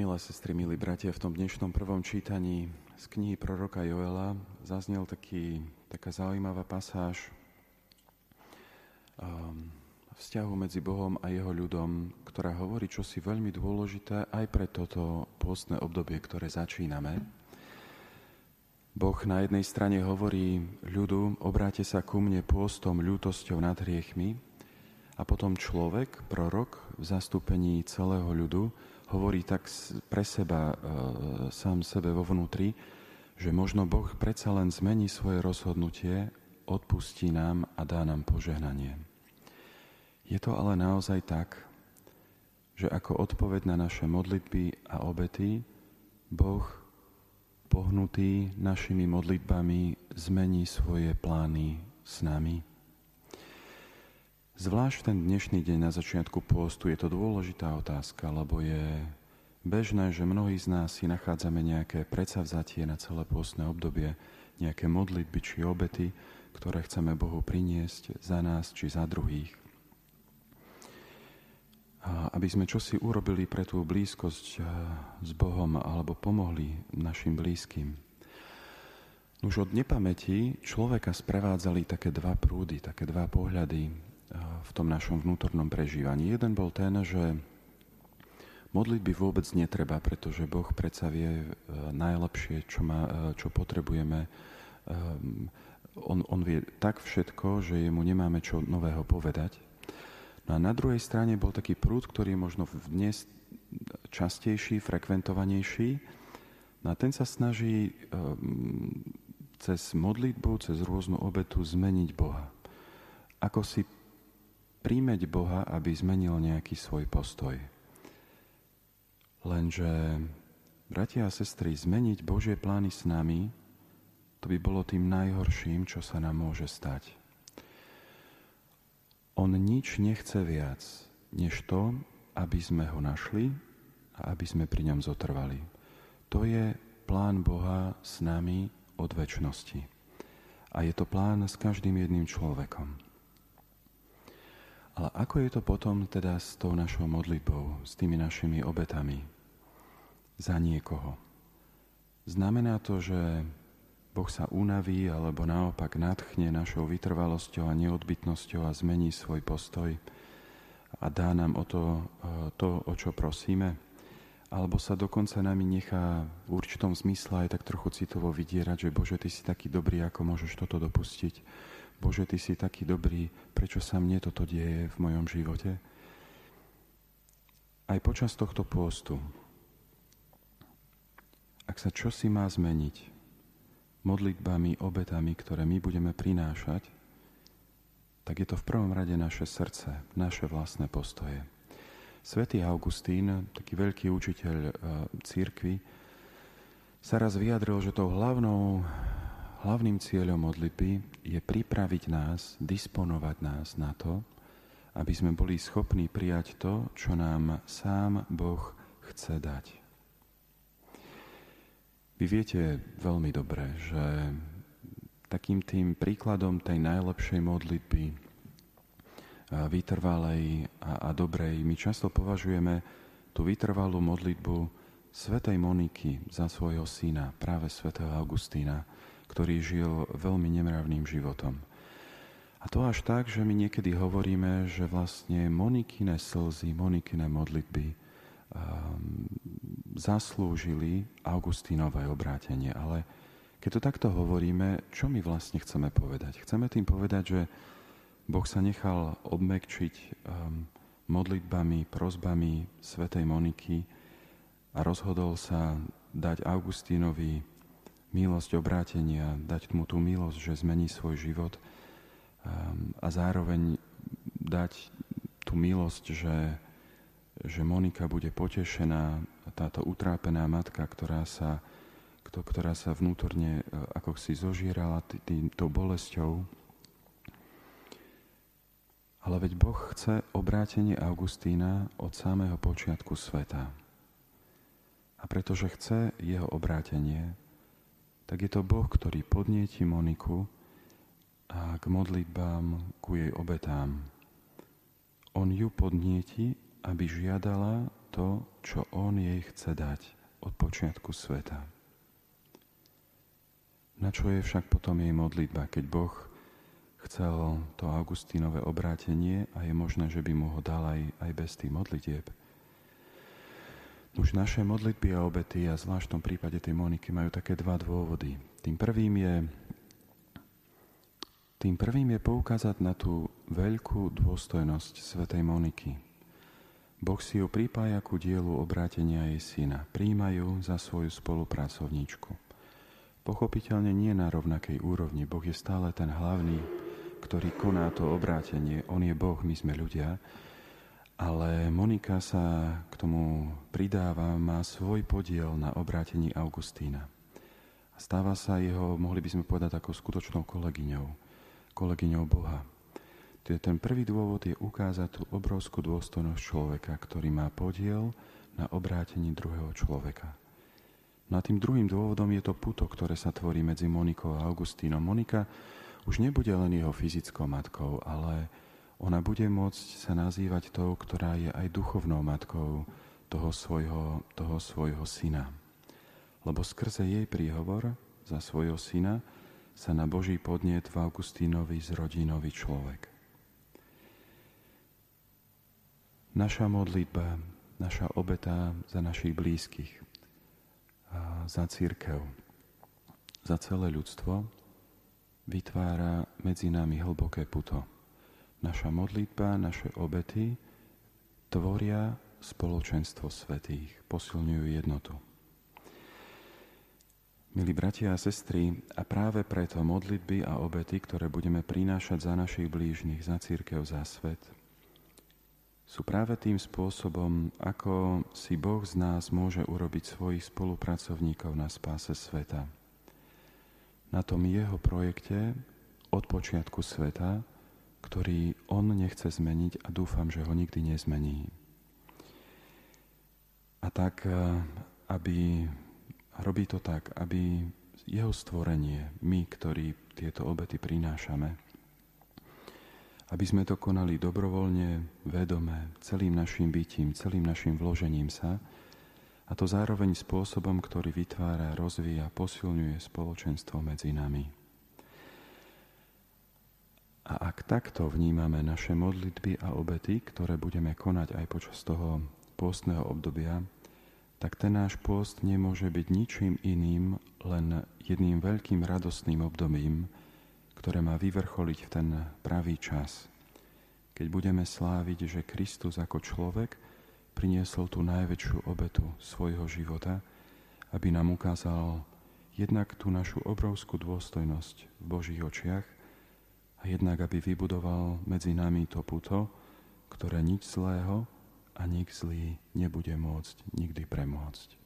Milé sestry, milí bratia, v tom dnešnom prvom čítaní z knihy proroka Joela zaznel taký, taká zaujímavá pasáž um, vzťahu medzi Bohom a jeho ľudom, ktorá hovorí čosi veľmi dôležité aj pre toto pôstne obdobie, ktoré začíname. Boh na jednej strane hovorí ľudu, obráte sa ku mne pôstom, ľútosťou nad hriechmi, a potom človek, prorok, v zastúpení celého ľudu, hovorí tak pre seba, e, sám sebe vo vnútri, že možno Boh predsa len zmení svoje rozhodnutie, odpustí nám a dá nám požehnanie. Je to ale naozaj tak, že ako odpoveď na naše modlitby a obety, Boh, pohnutý našimi modlitbami, zmení svoje plány s nami. Zvlášť ten dnešný deň na začiatku pôstu je to dôležitá otázka, lebo je bežné, že mnohí z nás si nachádzame nejaké predsavzatie na celé pôstne obdobie, nejaké modlitby či obety, ktoré chceme Bohu priniesť za nás či za druhých. A aby sme čosi urobili pre tú blízkosť s Bohom alebo pomohli našim blízkym. Už od nepamäti človeka sprevádzali také dva prúdy, také dva pohľady v tom našom vnútornom prežívaní. Jeden bol ten, že modlitby vôbec netreba, pretože Boh predsa vie e, najlepšie, čo, má, e, čo potrebujeme. Ehm, on, on vie tak všetko, že jemu nemáme čo nového povedať. No a na druhej strane bol taký prúd, ktorý je možno dnes častejší, frekventovanejší. No a ten sa snaží um, cez modlitbu, cez rôznu obetu zmeniť Boha. Ako si príjmeť Boha, aby zmenil nejaký svoj postoj. Lenže, bratia a sestry, zmeniť Božie plány s nami, to by bolo tým najhorším, čo sa nám môže stať. On nič nechce viac, než to, aby sme ho našli a aby sme pri ňom zotrvali. To je plán Boha s nami od väčšnosti. A je to plán s každým jedným človekom. Ale ako je to potom teda s tou našou modlitbou, s tými našimi obetami za niekoho? Znamená to, že Boh sa unaví alebo naopak nadchne našou vytrvalosťou a neodbytnosťou a zmení svoj postoj a dá nám o to, e, to, o čo prosíme? Alebo sa dokonca nami nechá v určitom zmysle aj tak trochu citovo vydierať, že Bože, Ty si taký dobrý, ako môžeš toto dopustiť Bože, Ty si taký dobrý, prečo sa mne toto deje v mojom živote? Aj počas tohto pôstu, ak sa čosi má zmeniť modlitbami, obetami, ktoré my budeme prinášať, tak je to v prvom rade naše srdce, naše vlastné postoje. Svetý Augustín, taký veľký učiteľ e, církvy, sa raz vyjadril, že tou hlavnou Hlavným cieľom modlitby je pripraviť nás, disponovať nás na to, aby sme boli schopní prijať to, čo nám sám Boh chce dať. Vy viete veľmi dobre, že takým tým príkladom tej najlepšej modlitby, vytrvalej a, a dobrej, my často považujeme tú vytrvalú modlitbu svetej Moniky za svojho syna, práve svetého Augustína, ktorý žil veľmi nemravným životom. A to až tak, že my niekedy hovoríme, že vlastne Monikine slzy, Monikine modlitby um, zaslúžili Augustínové obrátenie. Ale keď to takto hovoríme, čo my vlastne chceme povedať? Chceme tým povedať, že Boh sa nechal obmekčiť um, modlitbami, prozbami svätej Moniky a rozhodol sa dať Augustínovi milosť obrátenia, dať mu tú milosť, že zmení svoj život um, a zároveň dať tú milosť, že, že Monika bude potešená, táto utrápená matka, ktorá sa, ktorá sa vnútorne e, ako si zožierala týmto bolesťou. Ale veď Boh chce obrátenie Augustína od samého počiatku sveta. A pretože chce jeho obrátenie, tak je to Boh, ktorý podnieti Moniku a k modlitbám, ku jej obetám. On ju podnieti, aby žiadala to, čo On jej chce dať od počiatku sveta. Na čo je však potom jej modlitba, keď Boh chcel to Augustínové obrátenie a je možné, že by mu ho dal aj, aj bez tých modlitieb. Už naše modlitby a obety a zvlášť v tom prípade tej Moniky majú také dva dôvody. Tým prvým je, tým prvým je poukázať na tú veľkú dôstojnosť svätej Moniky. Boh si ju pripája ku dielu obrátenia jej syna. Príjmajú za svoju spolupracovníčku. Pochopiteľne nie na rovnakej úrovni. Boh je stále ten hlavný, ktorý koná to obrátenie. On je Boh, my sme ľudia. Ale Monika sa k tomu pridáva, má svoj podiel na obrátení Augustína. Stáva sa jeho, mohli by sme povedať, ako skutočnou kolegyňou. Kolegyňou Boha. Ten prvý dôvod je ukázať tú obrovskú dôstojnosť človeka, ktorý má podiel na obrátení druhého človeka. No a tým druhým dôvodom je to puto, ktoré sa tvorí medzi Monikou a Augustínom. Monika už nebude len jeho fyzickou matkou, ale ona bude môcť sa nazývať tou, ktorá je aj duchovnou matkou toho svojho, toho svojho syna. Lebo skrze jej príhovor za svojho syna sa na Boží podnet v Augustínovi zrodí nový človek. Naša modlitba, naša obeta za našich blízkych, za církev, za celé ľudstvo, vytvára medzi nami hlboké puto. Naša modlitba, naše obety tvoria spoločenstvo svetých, posilňujú jednotu. Milí bratia a sestry, a práve preto modlitby a obety, ktoré budeme prinášať za našich blížnych, za církev, za svet, sú práve tým spôsobom, ako si Boh z nás môže urobiť svojich spolupracovníkov na spáse sveta. Na tom jeho projekte od počiatku sveta, ktorý on nechce zmeniť a dúfam, že ho nikdy nezmení. A tak, eh, aby robí to tak, aby jeho stvorenie, my, ktorí tieto obety prinášame, aby sme to konali dobrovoľne, vedome, celým našim bytím, celým našim vložením sa, a to zároveň spôsobom, ktorý vytvára, rozvíja, posilňuje spoločenstvo medzi nami. A ak takto vnímame naše modlitby a obety, ktoré budeme konať aj počas toho pôstneho obdobia, tak ten náš pôst nemôže byť ničím iným, len jedným veľkým radostným obdobím, ktoré má vyvrcholiť v ten pravý čas, keď budeme sláviť, že Kristus ako človek priniesol tú najväčšiu obetu svojho života, aby nám ukázal jednak tú našu obrovskú dôstojnosť v Božích očiach a jednak, aby vybudoval medzi nami to puto, ktoré nič zlého a nik zlý nebude môcť nikdy premôcť.